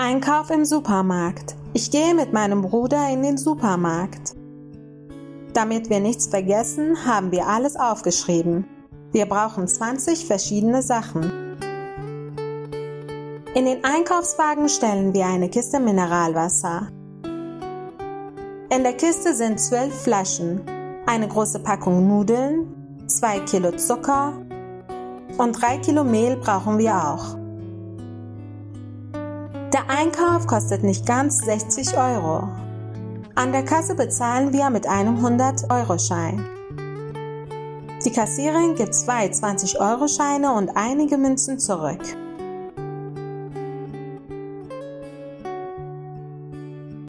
Einkauf im Supermarkt. Ich gehe mit meinem Bruder in den Supermarkt. Damit wir nichts vergessen, haben wir alles aufgeschrieben. Wir brauchen 20 verschiedene Sachen. In den Einkaufswagen stellen wir eine Kiste Mineralwasser. In der Kiste sind 12 Flaschen, eine große Packung Nudeln, 2 Kilo Zucker und 3 Kilo Mehl brauchen wir auch. Der Einkauf kostet nicht ganz 60 Euro. An der Kasse bezahlen wir mit einem 100-Euro-Schein. Die Kassiererin gibt zwei 20-Euro-Scheine und einige Münzen zurück.